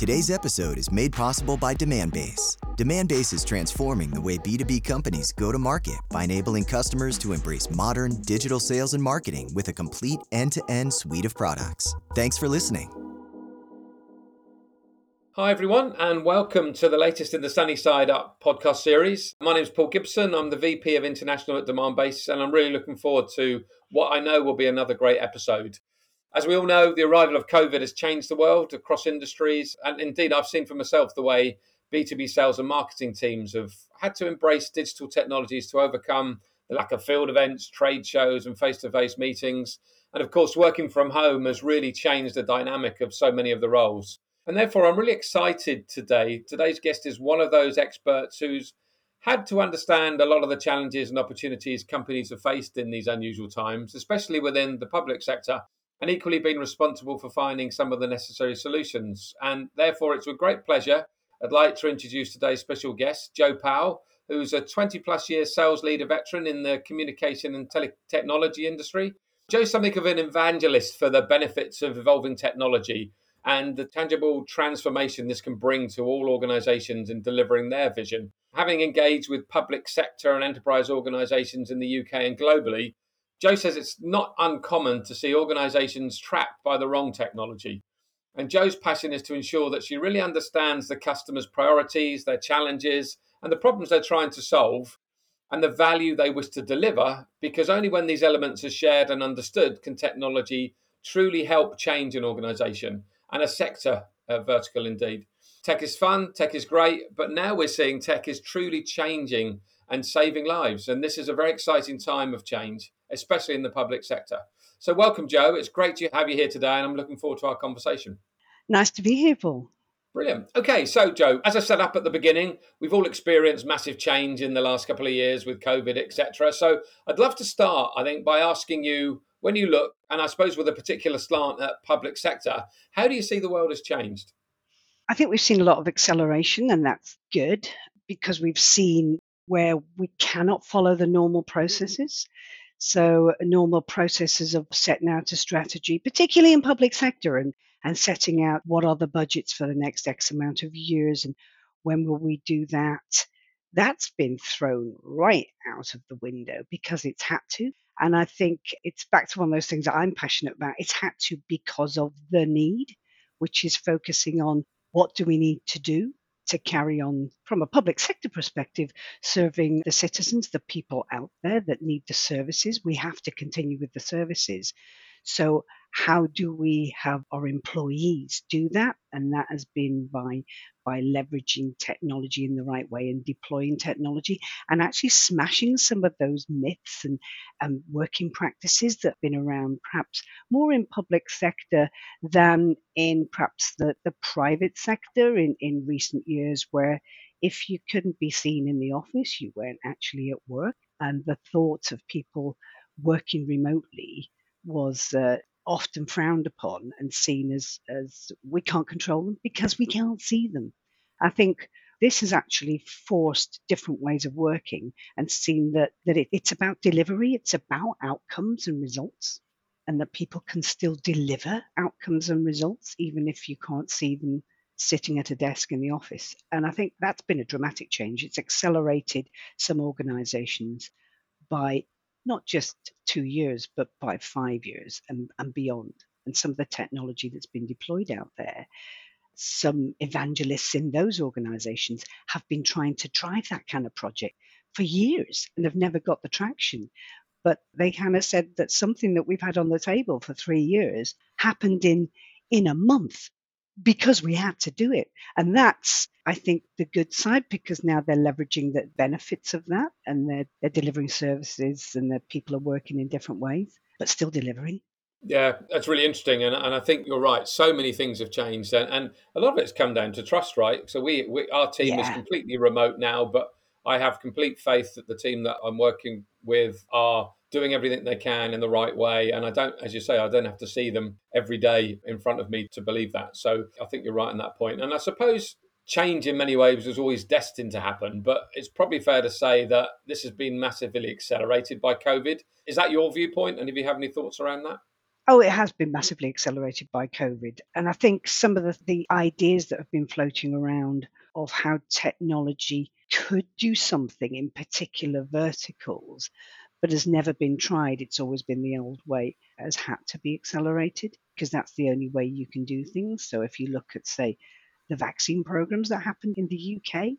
Today's episode is made possible by Demandbase. Demandbase is transforming the way B2B companies go to market by enabling customers to embrace modern digital sales and marketing with a complete end to end suite of products. Thanks for listening. Hi, everyone, and welcome to the latest in the Sunny Side Up podcast series. My name is Paul Gibson. I'm the VP of International at Demandbase, and I'm really looking forward to what I know will be another great episode. As we all know, the arrival of COVID has changed the world across industries. And indeed, I've seen for myself the way B2B sales and marketing teams have had to embrace digital technologies to overcome the lack of field events, trade shows, and face to face meetings. And of course, working from home has really changed the dynamic of so many of the roles. And therefore, I'm really excited today. Today's guest is one of those experts who's had to understand a lot of the challenges and opportunities companies have faced in these unusual times, especially within the public sector and equally been responsible for finding some of the necessary solutions. And therefore, it's with great pleasure I'd like to introduce today's special guest, Joe Powell, who's a 20 plus year sales leader veteran in the communication and tele- technology industry. Joe's something of an evangelist for the benefits of evolving technology and the tangible transformation this can bring to all organizations in delivering their vision. Having engaged with public sector and enterprise organizations in the UK and globally, Joe says it's not uncommon to see organizations trapped by the wrong technology. And Joe's passion is to ensure that she really understands the customer's priorities, their challenges, and the problems they're trying to solve, and the value they wish to deliver, because only when these elements are shared and understood can technology truly help change an organization and a sector uh, vertical indeed. Tech is fun, tech is great, but now we're seeing tech is truly changing and saving lives. And this is a very exciting time of change, especially in the public sector. So, welcome, Joe. It's great to have you here today, and I'm looking forward to our conversation. Nice to be here, Paul. Brilliant. Okay, so Joe, as I said up at the beginning, we've all experienced massive change in the last couple of years with COVID, etc. So I'd love to start, I think, by asking you when you look, and I suppose with a particular slant at public sector, how do you see the world has changed? I think we've seen a lot of acceleration, and that's good because we've seen where we cannot follow the normal processes. So, normal processes of setting out a strategy, particularly in public sector, and, and setting out what are the budgets for the next X amount of years and when will we do that. That's been thrown right out of the window because it's had to. And I think it's back to one of those things that I'm passionate about. It's had to because of the need, which is focusing on what do we need to do to carry on from a public sector perspective, serving the citizens, the people out there that need the services. We have to continue with the services. So, how do we have our employees do that? And that has been by by leveraging technology in the right way and deploying technology and actually smashing some of those myths and, and working practices that have been around perhaps more in public sector than in perhaps the, the private sector in, in recent years where if you couldn't be seen in the office, you weren't actually at work. And the thoughts of people working remotely was uh, often frowned upon and seen as, as we can't control them because we can't see them. I think this has actually forced different ways of working and seen that, that it, it's about delivery, it's about outcomes and results, and that people can still deliver outcomes and results even if you can't see them sitting at a desk in the office. And I think that's been a dramatic change. It's accelerated some organizations by not just two years, but by five years and, and beyond. And some of the technology that's been deployed out there, some evangelists in those organizations have been trying to drive that kind of project for years and have never got the traction. But they kind of said that something that we've had on the table for three years happened in in a month because we had to do it. And that's, I think, the good side because now they're leveraging the benefits of that and they're, they're delivering services and the people are working in different ways, but still delivering. Yeah, that's really interesting, and, and I think you're right. So many things have changed, and, and a lot of it's come down to trust, right? So we, we our team yeah. is completely remote now, but I have complete faith that the team that I'm working with are doing everything they can in the right way. And I don't, as you say, I don't have to see them every day in front of me to believe that. So I think you're right on that point. And I suppose change in many ways was always destined to happen, but it's probably fair to say that this has been massively accelerated by COVID. Is that your viewpoint? And if you have any thoughts around that? Oh, it has been massively accelerated by COVID. And I think some of the, the ideas that have been floating around of how technology could do something in particular verticals, but has never been tried. It's always been the old way, has had to be accelerated because that's the only way you can do things. So if you look at, say, the vaccine programs that happened in the UK,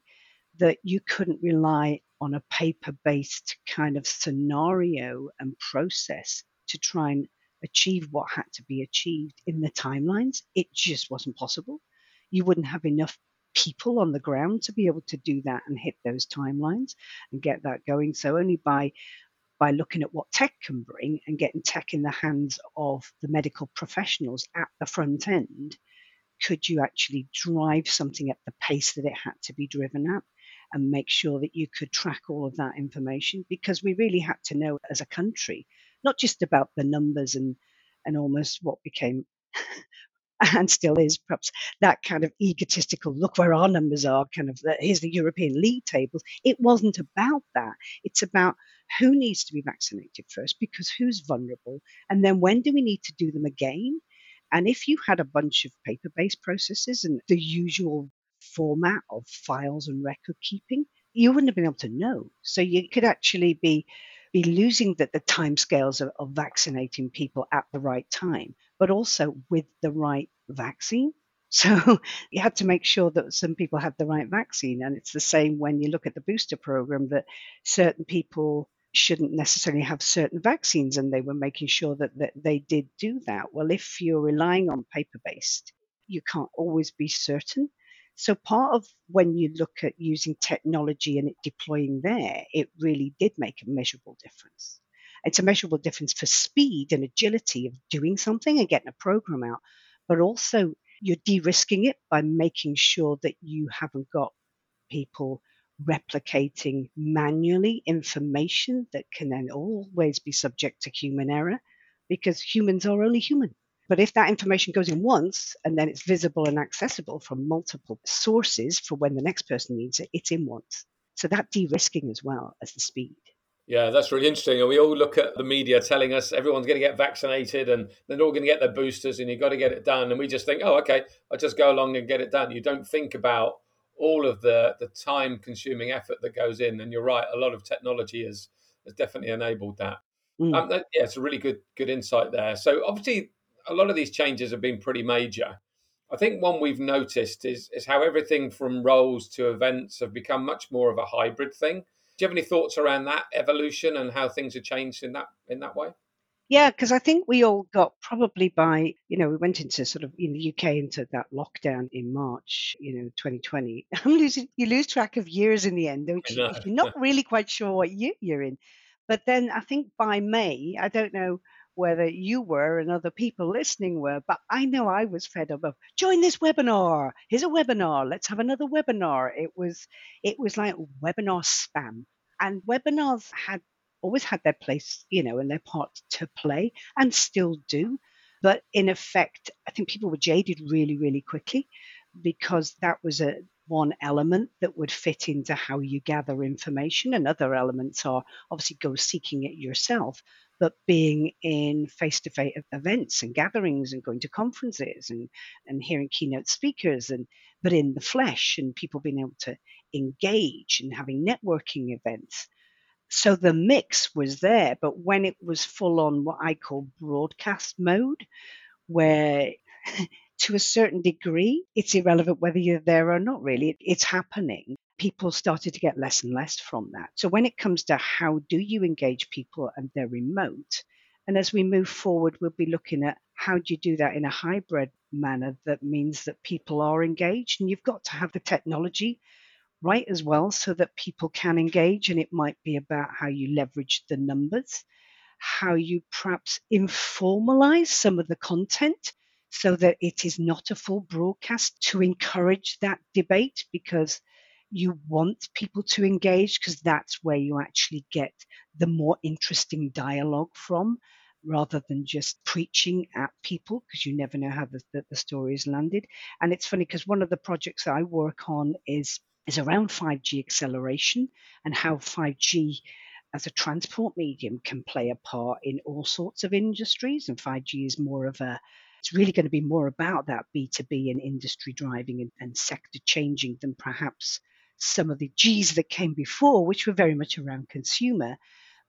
that you couldn't rely on a paper based kind of scenario and process to try and achieve what had to be achieved in the timelines. It just wasn't possible. You wouldn't have enough people on the ground to be able to do that and hit those timelines and get that going. So only by by looking at what tech can bring and getting tech in the hands of the medical professionals at the front end could you actually drive something at the pace that it had to be driven at and make sure that you could track all of that information? Because we really had to know as a country, not just about the numbers and, and almost what became and still is perhaps that kind of egotistical look where our numbers are kind of here's the european league tables it wasn't about that it's about who needs to be vaccinated first because who's vulnerable and then when do we need to do them again and if you had a bunch of paper based processes and the usual format of files and record keeping, you wouldn't have been able to know. So you could actually be be losing the, the timescales of, of vaccinating people at the right time, but also with the right vaccine. So you had to make sure that some people had the right vaccine. And it's the same when you look at the booster program that certain people shouldn't necessarily have certain vaccines, and they were making sure that, that they did do that. Well, if you're relying on paper based, you can't always be certain. So, part of when you look at using technology and it deploying there, it really did make a measurable difference. It's a measurable difference for speed and agility of doing something and getting a program out, but also you're de risking it by making sure that you haven't got people replicating manually information that can then always be subject to human error because humans are only human. But if that information goes in once and then it's visible and accessible from multiple sources for when the next person needs it, it's in once. So that de risking as well as the speed. Yeah, that's really interesting. And we all look at the media telling us everyone's going to get vaccinated and they're all going to get their boosters and you've got to get it done. And we just think, oh, okay, I'll just go along and get it done. You don't think about all of the the time consuming effort that goes in. And you're right, a lot of technology has has definitely enabled that. Mm. Um, that, yeah, it's a really good good insight there. So obviously, a lot of these changes have been pretty major. I think one we've noticed is is how everything from roles to events have become much more of a hybrid thing. Do you have any thoughts around that evolution and how things have changed in that in that way? Yeah, because I think we all got probably by, you know, we went into sort of in the UK into that lockdown in March, you know, 2020. I'm losing, you lose track of years in the end, don't you? You're not really quite sure what year you're in. But then I think by May, I don't know whether you were and other people listening were, but I know I was fed up of join this webinar. Here's a webinar. Let's have another webinar. It was, it was like webinar spam and webinars had always had their place, you know, and their part to play and still do. But in effect, I think people were jaded really, really quickly because that was a one element that would fit into how you gather information, and other elements are obviously go seeking it yourself, but being in face-to-face events and gatherings and going to conferences and and hearing keynote speakers and but in the flesh and people being able to engage and having networking events so the mix was there, but when it was full on what I call broadcast mode, where to a certain degree, it's irrelevant whether you're there or not, really. It's happening. People started to get less and less from that. So when it comes to how do you engage people and they're remote, and as we move forward, we'll be looking at how do you do that in a hybrid manner that means that people are engaged and you've got to have the technology right as well so that people can engage. And it might be about how you leverage the numbers, how you perhaps informalize some of the content so that it is not a full broadcast to encourage that debate because you want people to engage because that's where you actually get the more interesting dialogue from rather than just preaching at people because you never know how the, the, the story is landed. And it's funny because one of the projects that I work on is is around 5G acceleration and how 5G as a transport medium can play a part in all sorts of industries. And 5G is more of a it's really going to be more about that B2B and industry driving and, and sector changing than perhaps some of the G's that came before, which were very much around consumer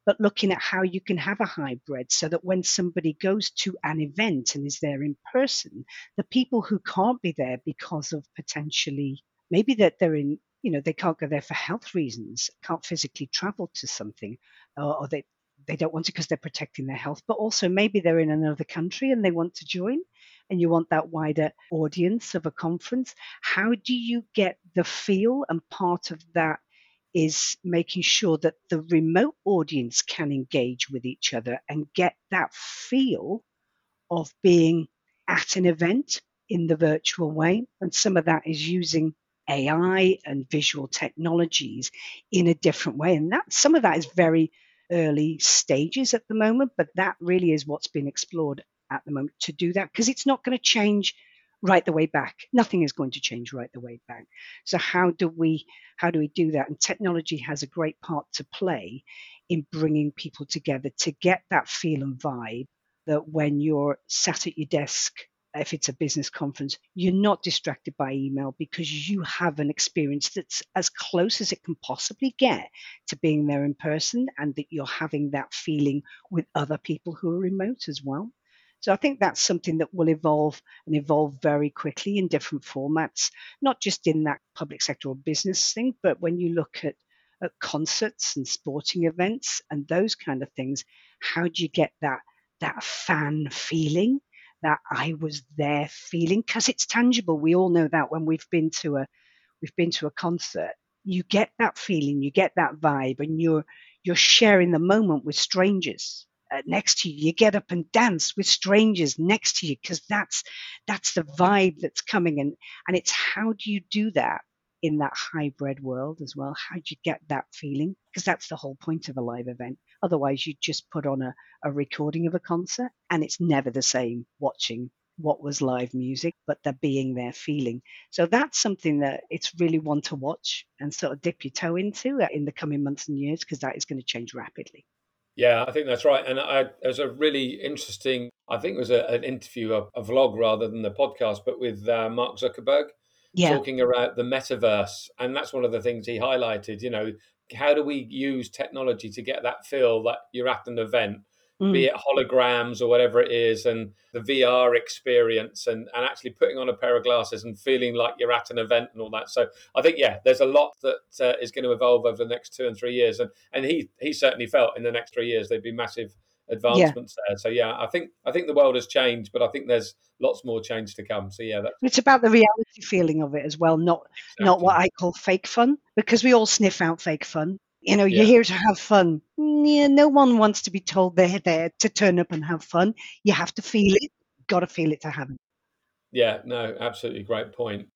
but looking at how you can have a hybrid so that when somebody goes to an event and is there in person, the people who can't be there because of potentially maybe that they're in, you know, they can't go there for health reasons, can't physically travel to something, or, or they they don't want to because they're protecting their health, but also maybe they're in another country and they want to join and you want that wider audience of a conference. How do you get the feel and part of that is making sure that the remote audience can engage with each other and get that feel of being at an event in the virtual way. And some of that is using AI and visual technologies in a different way. And that some of that is very early stages at the moment, but that really is what's been explored at the moment to do that because it's not going to change right the way back. Nothing is going to change right the way back. So how do we how do we do that? And technology has a great part to play in bringing people together to get that feel and vibe that when you're sat at your desk if it's a business conference, you're not distracted by email because you have an experience that's as close as it can possibly get to being there in person and that you're having that feeling with other people who are remote as well. So I think that's something that will evolve and evolve very quickly in different formats, not just in that public sector or business thing, but when you look at, at concerts and sporting events and those kind of things, how do you get that that fan feeling, that I was there feeling? Because it's tangible. We all know that when we've been to a we've been to a concert, you get that feeling, you get that vibe, and you're you're sharing the moment with strangers uh, next to you. You get up and dance with strangers next to you because that's that's the vibe that's coming and and it's how do you do that in that hybrid world as well? How do you get that feeling? Because that's the whole point of a live event. Otherwise, you just put on a, a recording of a concert and it's never the same watching what was live music, but the being there feeling. So that's something that it's really one to watch and sort of dip your toe into in the coming months and years because that is going to change rapidly. Yeah, I think that's right. And I, was a really interesting, I think it was a, an interview, a, a, vlog rather than the podcast, but with uh, Mark Zuckerberg yeah. talking about the metaverse. And that's one of the things he highlighted. You know, how do we use technology to get that feel that you're at an event? mm. be it holograms or whatever it is, and the VR experience, and, and actually putting on a pair of glasses and feeling like you're at an event and all that. So I think yeah, there's a lot that uh, is going to evolve over the next two and three years, and and he he certainly felt in the next three years there'd be massive advancements yeah. there. So yeah, I think I think the world has changed, but I think there's lots more change to come. So yeah, it's about the reality feeling of it as well, not exactly. not what I call fake fun, because we all sniff out fake fun. You know, you're here to have fun. Mm, yeah, no one wants to be told they're there to turn up and have fun. You have to feel it. Got to feel it to have it. Yeah, no, absolutely great point.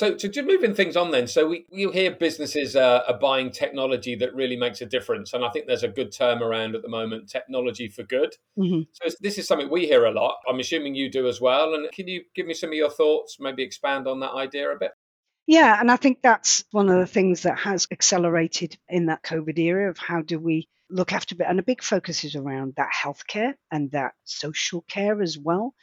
So, to just moving things on then, so we you hear businesses uh, are buying technology that really makes a difference, and I think there's a good term around at the moment, technology for good. Mm-hmm. So this is something we hear a lot. I'm assuming you do as well. And can you give me some of your thoughts? Maybe expand on that idea a bit. Yeah, and I think that's one of the things that has accelerated in that COVID era of how do we look after it. And a big focus is around that healthcare and that social care as well,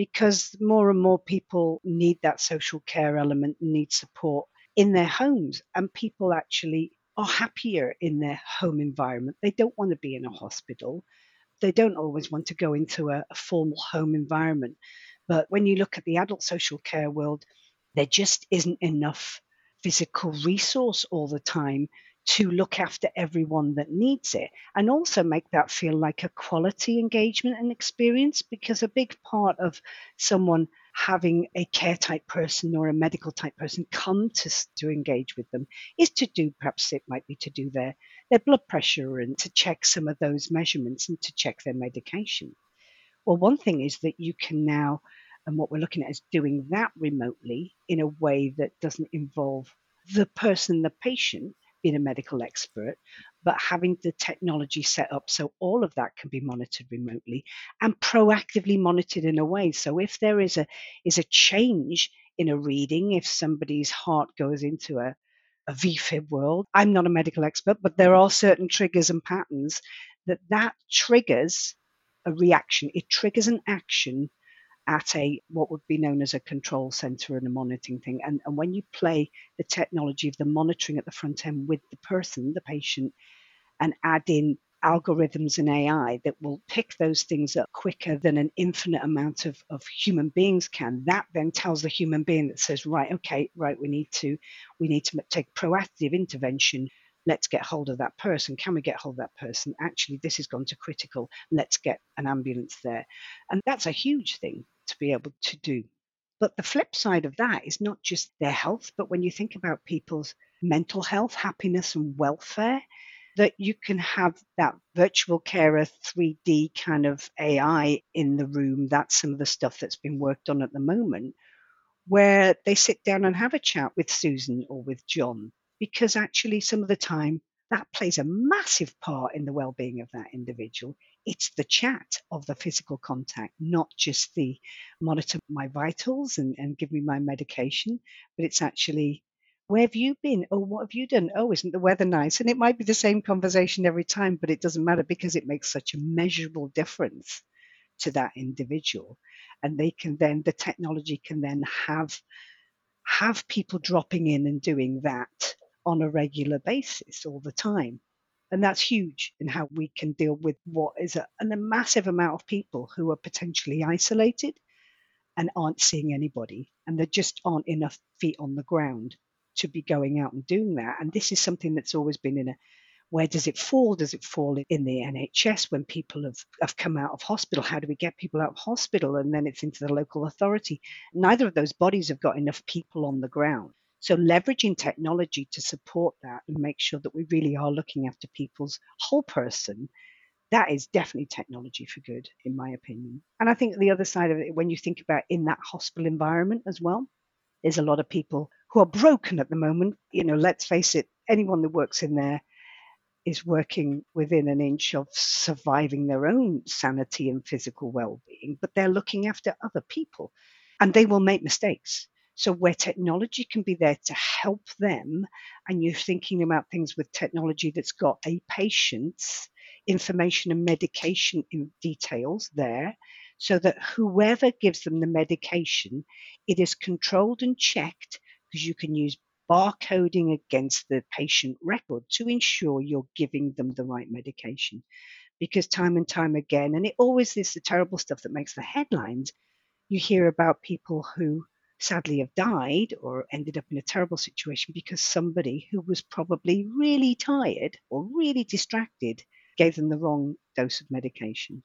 because more and more people need that social care element, need support in their homes, and people actually are happier in their home environment. They don't want to be in a hospital. They don't always want to go into a, a formal home environment. But when you look at the adult social care world, there just isn't enough physical resource all the time to look after everyone that needs it and also make that feel like a quality engagement and experience because a big part of someone having a care type person or a medical type person come to, to engage with them is to do perhaps it might be to do their their blood pressure and to check some of those measurements and to check their medication. Well one thing is that you can now and what we're looking at is doing that remotely in a way that doesn't involve the person, the patient, being a medical expert, but having the technology set up so all of that can be monitored remotely and proactively monitored in a way. So if there is a is a change in a reading, if somebody's heart goes into a, a VFib world, I'm not a medical expert, but there are certain triggers and patterns that that triggers a reaction. It triggers an action at a what would be known as a control center and a monitoring thing. And, and when you play the technology of the monitoring at the front end with the person, the patient, and add in algorithms and AI that will pick those things up quicker than an infinite amount of, of human beings can. That then tells the human being that says, right, okay, right, we need to we need to take proactive intervention. Let's get hold of that person. Can we get hold of that person? Actually, this has gone to critical. Let's get an ambulance there. And that's a huge thing to be able to do. But the flip side of that is not just their health, but when you think about people's mental health, happiness, and welfare, that you can have that virtual carer 3D kind of AI in the room. That's some of the stuff that's been worked on at the moment, where they sit down and have a chat with Susan or with John, because actually, some of the time, that plays a massive part in the well being of that individual. It's the chat of the physical contact, not just the monitor my vitals and, and give me my medication, but it's actually where have you been? Oh, what have you done? Oh, isn't the weather nice? And it might be the same conversation every time, but it doesn't matter because it makes such a measurable difference to that individual. And they can then, the technology can then have have people dropping in and doing that on a regular basis all the time. And that's huge in how we can deal with what is a, a massive amount of people who are potentially isolated and aren't seeing anybody. And there just aren't enough feet on the ground to be going out and doing that. And this is something that's always been in a where does it fall? Does it fall in the NHS when people have, have come out of hospital? How do we get people out of hospital? And then it's into the local authority. Neither of those bodies have got enough people on the ground. So, leveraging technology to support that and make sure that we really are looking after people's whole person, that is definitely technology for good, in my opinion. And I think the other side of it, when you think about in that hospital environment as well, there's a lot of people who are broken at the moment. You know, let's face it, anyone that works in there is working within an inch of surviving their own sanity and physical well being, but they're looking after other people and they will make mistakes. So, where technology can be there to help them, and you're thinking about things with technology that's got a patient's information and medication in details there, so that whoever gives them the medication, it is controlled and checked because you can use barcoding against the patient record to ensure you're giving them the right medication. Because time and time again, and it always is the terrible stuff that makes the headlines, you hear about people who sadly have died or ended up in a terrible situation because somebody who was probably really tired or really distracted gave them the wrong dose of medication.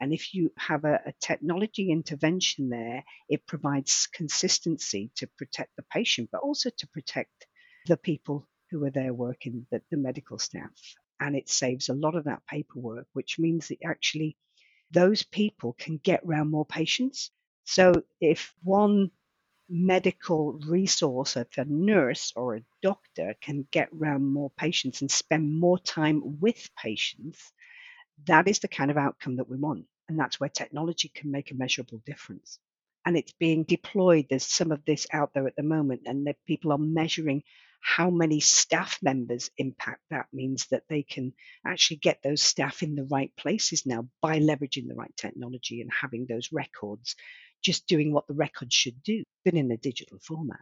And if you have a, a, technology intervention there, it provides consistency to protect the patient, but also to protect the people who are there working, the, the medical staff. And it saves a lot of that paperwork, which means that actually those people can get around more patients. So if one medical resource, if a nurse or a doctor can get around more patients and spend more time with patients, that is the kind of outcome that we want. And that's where technology can make a measurable difference. And it's being deployed. There's some of this out there at the moment, and that people are measuring how many staff members impact that means that they can actually get those staff in the right places now by leveraging the right technology and having those records just doing what the record should do, but in a digital format.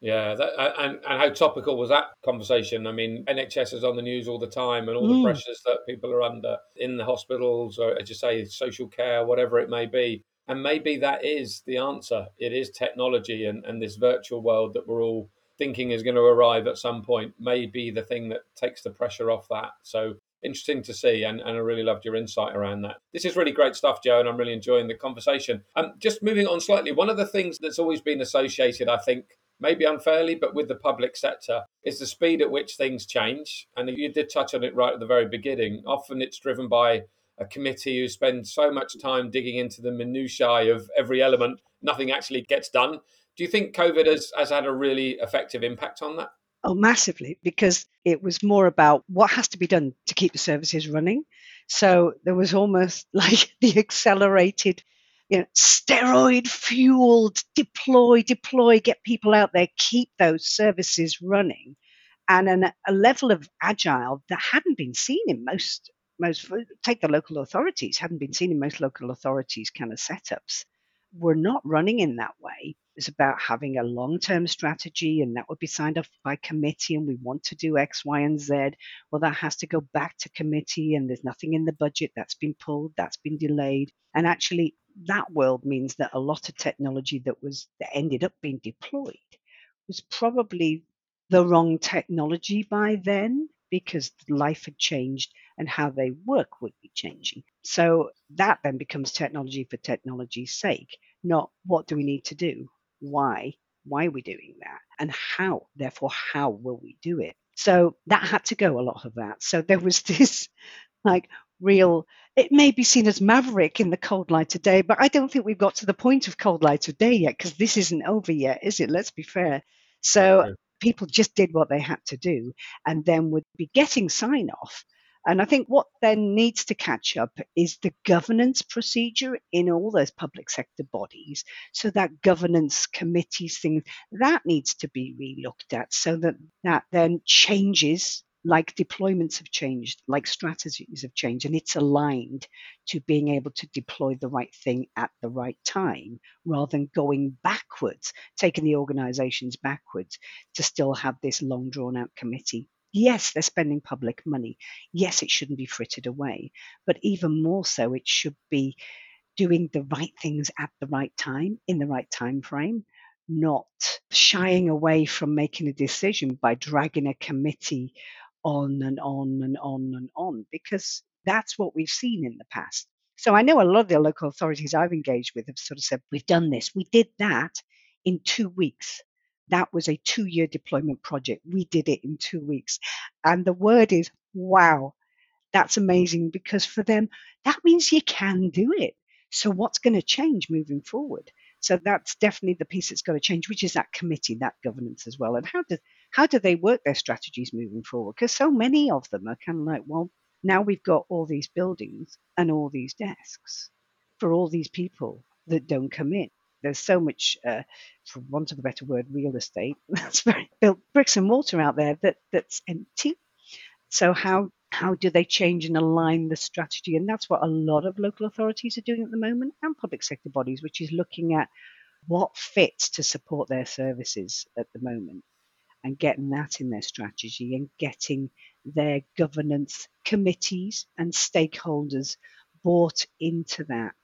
Yeah, that, and, and how topical was that conversation? I mean, NHS is on the news all the time, and all mm. the pressures that people are under in the hospitals, or as you say, social care, whatever it may be. And maybe that is the answer. It is technology and, and this virtual world that we're all thinking is going to arrive at some point, may be the thing that takes the pressure off that. So interesting to see, and, and I really loved your insight around that. This is really great stuff, Joe, and I'm really enjoying the conversation. Um, just moving on slightly, one of the things that's always been associated, I think, maybe unfairly, but with the public sector, is the speed at which things change. And you did touch on it right at the very beginning. Often it's driven by a committee who spend so much time digging into the minutiae of every element, nothing actually gets done. Do you think COVID has, has had a really effective impact on that? Oh, massively, because it was more about what has to be done to keep the services running. So there was almost like the accelerated, you know, steroid fueled deploy, deploy, get people out there, keep those services running, and an, a level of agile that hadn't been seen in most most take the local authorities hadn't been seen in most local authorities kind of setups we're not running in that way. It's about having a long term strategy, and that would be signed off by committee. And we want to do X, Y, and Z. Well, that has to go back to committee, and there's nothing in the budget that's been pulled, that's been delayed. And actually, that world means that a lot of technology that was that ended up being deployed was probably the wrong technology by then because life had changed and how they work would be changing. So that then becomes technology for technology's sake, not what do we need to do? Why? Why are we doing that? And how? Therefore, how will we do it? So that had to go, a lot of that. So there was this like real, it may be seen as maverick in the cold light of day, but I don't think we've got to the point of cold light of day yet because this isn't over yet, is it? Let's be fair. So people just did what they had to do and then would be getting sign off and I think what then needs to catch up is the governance procedure in all those public sector bodies. So that governance committees thing that needs to be relooked at so that that then changes like deployments have changed, like strategies have changed, and it's aligned to being able to deploy the right thing at the right time rather than going backwards, taking the organizations backwards to still have this long drawn out committee Yes, they're spending public money. Yes, it shouldn't be frittered away. But even more so, it should be doing the right things at the right time, in the right time frame, not shying away from making a decision by dragging a committee on and on and on and on, because that's what we've seen in the past. So I know a lot of the local authorities I've engaged with have sort of said, we've done this, we did that in two weeks. That was a two year deployment project. We did it in two weeks. And the word is, wow, that's amazing because for them, that means you can do it. So, what's going to change moving forward? So, that's definitely the piece that's going to change, which is that committee, that governance as well. And how do, how do they work their strategies moving forward? Because so many of them are kind of like, well, now we've got all these buildings and all these desks for all these people that don't come in there's so much, uh, for want of a better word, real estate that's very built bricks and mortar out there that that's empty. So how how do they change and align the strategy? And that's what a lot of local authorities are doing at the moment, and public sector bodies, which is looking at what fits to support their services at the moment and getting that in their strategy and getting their governance committees and stakeholders bought into that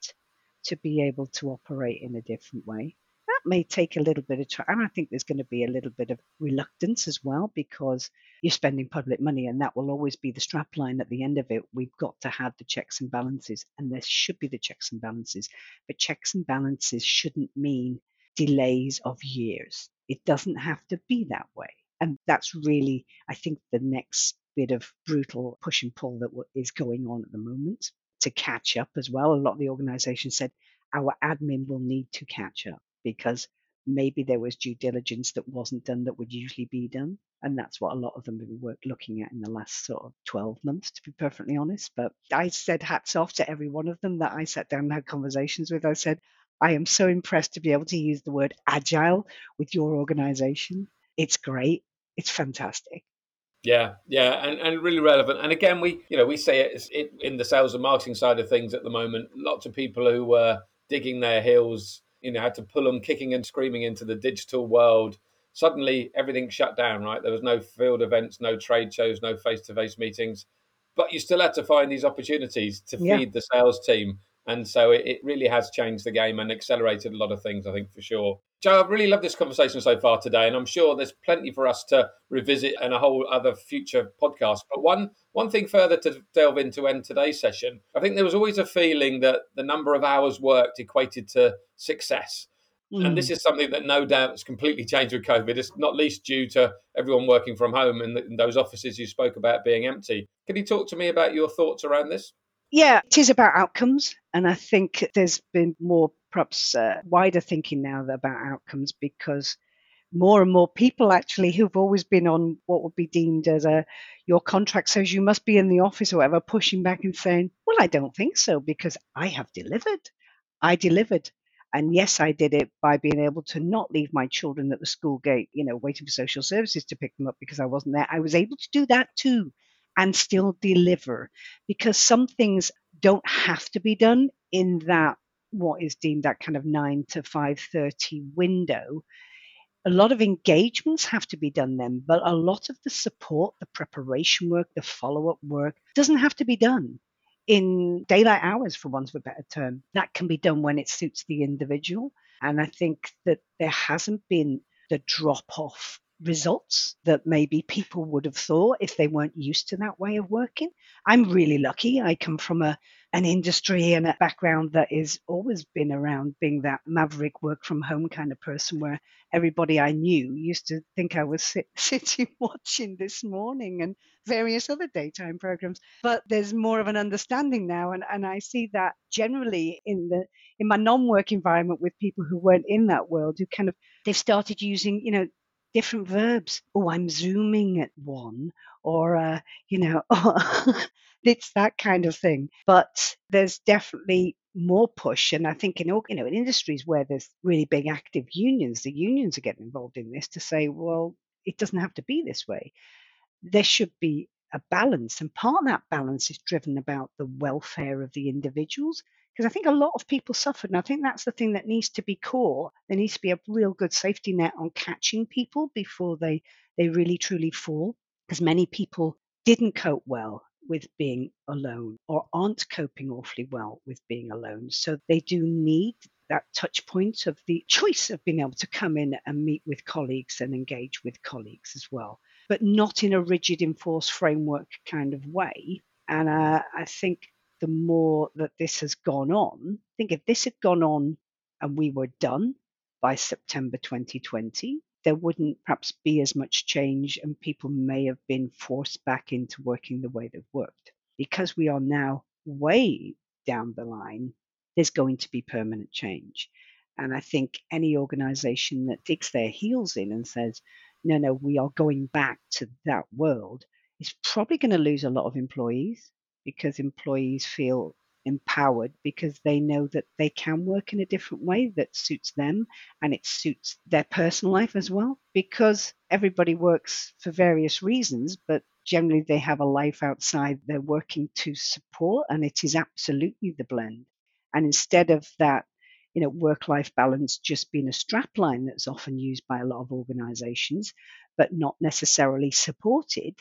to be able to operate in a different way. That may take a little bit of time. And I think there's going to be a little bit of reluctance as well because you're spending public money and that will always be the strap line at the end of it. We've got to have the checks and balances, and there should be the checks and balances. But checks and balances shouldn't mean delays of years. It doesn't have to be that way. And that's really, I think, the next bit of brutal push and pull that is going on at the moment to catch up as well. A lot of the organizations said our admin will need to catch up because maybe there was due diligence that wasn't done that would usually be done. And that's what a lot of them have been looking at in the last sort of 12 months, to be perfectly honest. But I said hats off to every one of them that I sat down and had conversations with. I said, I am so impressed to be able to use the word agile with your organization. It's great. It's fantastic. Yeah, yeah, and, and really relevant. And again, we you know we say it, it in the sales and marketing side of things at the moment. Lots of people who were digging their heels, you know, had to pull them kicking and screaming into the digital world. Suddenly, everything shut down. Right, there was no field events, no trade shows, no face to face meetings, but you still had to find these opportunities to feed yeah. the sales team and so it, it, really has changed the game and accelerated a lot of things, I think, for sure. Joe, I've really loved this conversation so far today, and I'm sure there's plenty for us to revisit and a whole other future podcast. But one one thing further to delve into end today's session, I think there was always a feeling that the number of hours worked equated to success. Mm. And this mm. is something that no doubt has completely changed with COVID. It's not least due to everyone working from home and, and those offices you spoke about being empty. Can you talk to me about your thoughts around this? Yeah, it is about outcomes. And I think there's been more perhaps uh, wider thinking now about outcomes because more and more people actually who've always been on what would be deemed as a your contract says you must be in the office or whatever, pushing back and saying, Well, I don't think so because I have delivered. I delivered. And yes, I did it by being able to not leave my children at the school gate, you know, waiting for social services to pick them up because I wasn't there. I was able to do that too and still deliver because some things don't have to be done in that what is deemed that kind of 9 to 5:30 window. A lot of engagements have to be done then but a lot of the support the preparation work the follow-up work doesn't have to be done in daylight hours for want of a better term. That can be done when it suits the individual and i think that there hasn't been the drop off results that maybe people would have thought if they weren't used to that way of working. I'm really lucky. I come from a an industry and a background that has always been around being that maverick work from home kind of person where everybody I knew used to think I was sit, sitting watching this morning and various other daytime programs. But there's more of an understanding now and, and I see that generally in the in my non-work environment with people who weren't in that world who kind of they've started using, you know, different verbs. Oh, I'm zooming at one, or, uh, you know, it's that kind of thing. But there's definitely more push. And I think in, you know, in industries where there's really big active unions, the unions are getting involved in this to say, well, it doesn't have to be this way. There should be a balance. And part of that balance is driven about the welfare of the individuals because I think a lot of people suffered. And I think that's the thing that needs to be core. There needs to be a real good safety net on catching people before they, they really truly fall. Because many people didn't cope well with being alone or aren't coping awfully well with being alone. So they do need that touch point of the choice of being able to come in and meet with colleagues and engage with colleagues as well, but not in a rigid enforced framework kind of way. And uh, I think the more that this has gone on. I think if this had gone on and we were done by September 2020, there wouldn't perhaps be as much change and people may have been forced back into working the way they've worked. Because we are now way down the line, there's going to be permanent change. And I think any organization that digs their heels in and says, no, no, we are going back to that world is probably going to lose a lot of employees because employees feel empowered because they know that they can work in a different way that suits them and it suits their personal life as well because everybody works for various reasons but generally they have a life outside they're working to support and it is absolutely the blend. And instead of that you know work life balance just being a strapline that's often used by a lot of organizations but not necessarily supported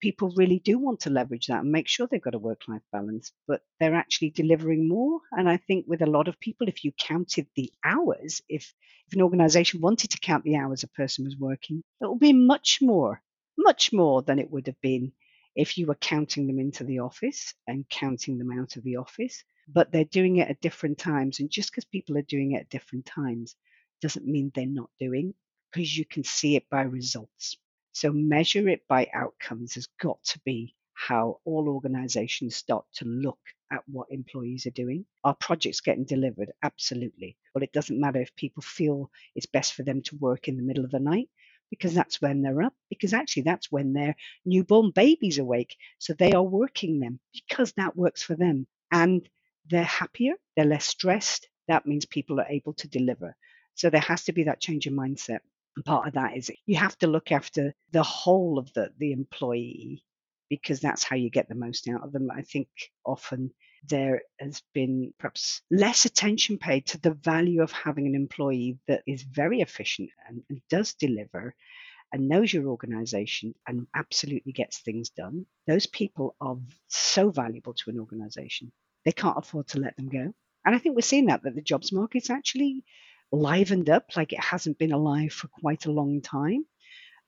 people really do want to leverage that and make sure they've got a work life balance, but they're actually delivering more. And I think with a lot of people, if you counted the hours, if, if an organization wanted to count the hours a person was working, it will be much more, much more than it would have been if you were counting them into the office and counting them out of the office. But they're doing it at different times. And just because people are doing it at different times doesn't mean they're not doing, because you can see it by results. So measure it by outcomes has got to be how all organizations start to look at what employees are doing. Are projects getting delivered? Absolutely. But it doesn't matter if people feel it's best for them to work in the middle of the night because that's when they're up, because actually that's when their newborn baby's awake. So they are working them because that works for them. And they're happier, they're less stressed. That means people are able to deliver. So there has to be that change in mindset. And part of that is you have to look after the whole of the, the employee because that's how you get the most out of them. I think often there has been perhaps less attention paid to the value of having an employee that is very efficient and, and does deliver and knows your organization and absolutely gets things done. Those people are so valuable to an organization. They can't afford to let them go. And I think we're seeing that, that the jobs market's actually livened up like it hasn't been alive for quite a long time.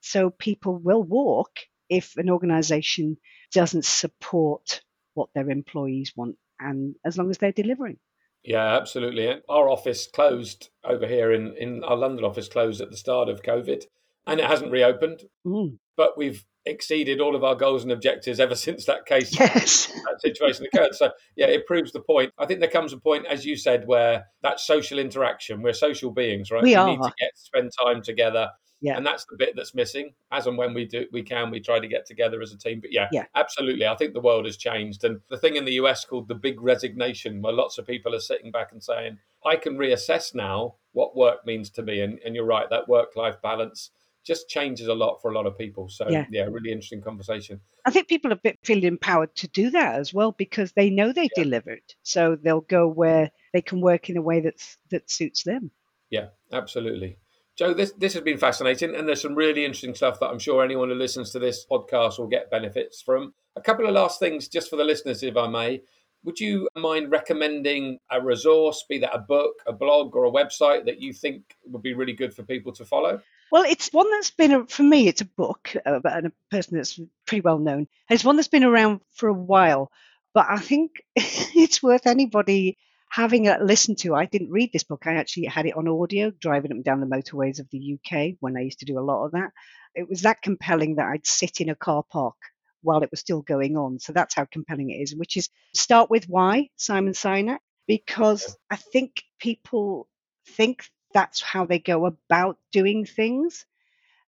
So people will walk if an organization doesn't support what their employees want and as long as they're delivering. Yeah, absolutely. Our office closed over here in, in our London office closed at the start of COVID and it hasn't reopened. Mm. But we've exceeded all of our goals and objectives ever since that case, yes. that situation occurred. So, yeah, it proves the point. I think there comes a point, as you said, where that social interaction, we're social beings, right? We, we need to get spend time together. Yeah. And that's the bit that's missing. As and when we do, we can, we try to get together as a team. But yeah, Yeah. absolutely. I think the world has changed. And the thing in the US called the big resignation, where lots of people are sitting back and saying, I can reassess now what work means to me. And, and you're right, that work life balance just changes a lot for a lot of people. So Yeah. yeah, really interesting conversation. I think people are a bit feeling empowered to do that as well because they know they Yeah. delivered. So they'll go where they can work in a way that's that suits them. Yeah, absolutely. Joe, this this has been fascinating, and there's some really interesting stuff that I'm sure anyone who listens to this podcast will get benefits from. A couple of last things, just for the listeners, if I may. Would you mind recommending a resource, be that a book, a blog, or a website that you think would be really good for people to follow? Well, it's one that's been for me. It's a book uh, about a person that's pretty well known. And it's one that's been around for a while, but I think it's worth anybody having a listen to. I didn't read this book. I actually had it on audio, driving up and down the motorways of the UK when I used to do a lot of that. It was that compelling that I'd sit in a car park while it was still going on. So that's how compelling it is. Which is start with why Simon Sinek because I think people think that's how they go about doing things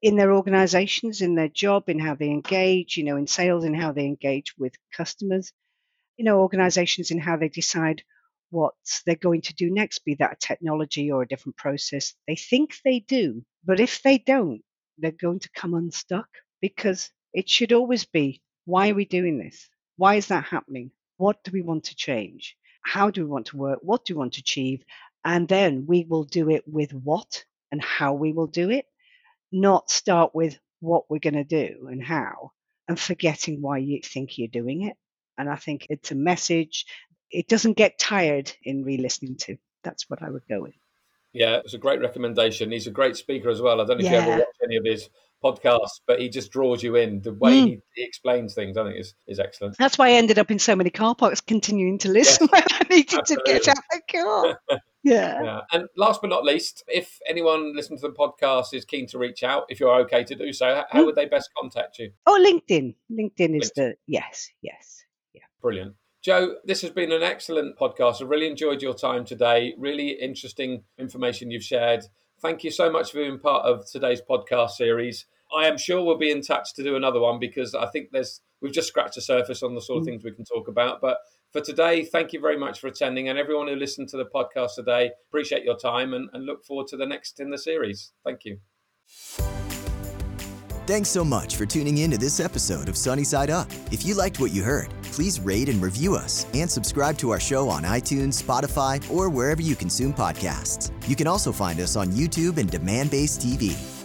in their organizations, in their job, in how they engage, you know, in sales, in how they engage with customers, you know, organizations in how they decide what they're going to do next, be that a technology or a different process. They think they do, but if they don't, they're going to come unstuck because it should always be why are we doing this? Why is that happening? What do we want to change? How do we want to work? What do we want to achieve? And then we will do it with what and how we will do it, not start with what we're going to do and how, and forgetting why you think you're doing it. And I think it's a message. It doesn't get tired in re listening to. That's what I would go with. Yeah, it's a great recommendation. He's a great speaker as well. I don't know if you ever watched any of his podcasts, but he just draws you in. The way Mm. he, he explains things, I think, is, is excellent. That's why I ended up in so many car parks continuing to listen when I needed to get absolutely. out the car. Yeah. Yeah. And last but not least, if anyone listening to the podcast is keen to reach out, if you're okay to do so, how Mm. would they best contact you? Oh, LinkedIn. LinkedIn is LinkedIn. the yes, yes. Yeah. Brilliant. Joe, this has been an excellent podcast. I really enjoyed your time today. Really interesting information you've shared. Thank you so much for being part of today's podcast series. I am sure we'll be in touch to do another one because I think there's we've just scratched the surface on the sort of Mm. things we can talk about. But for today, thank you very much for attending and everyone who listened to the podcast today. Appreciate your time and, and look forward to the next in the series. Thank you. Thanks so much for tuning in to this episode of Sunny Side Up. If you liked what you heard, please rate and review us and subscribe to our show on iTunes, Spotify, or wherever you consume podcasts. You can also find us on YouTube and Demand Based TV.